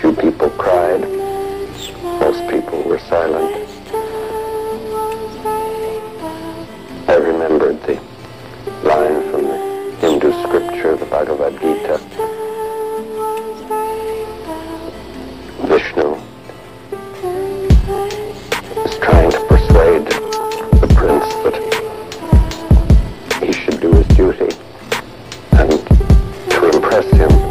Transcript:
Few people cried. Most people were silent. I remembered the line from the Hindu scripture, the Bhagavad Gita. Vishnu is trying to persuade the prince that he should do his duty and to impress him.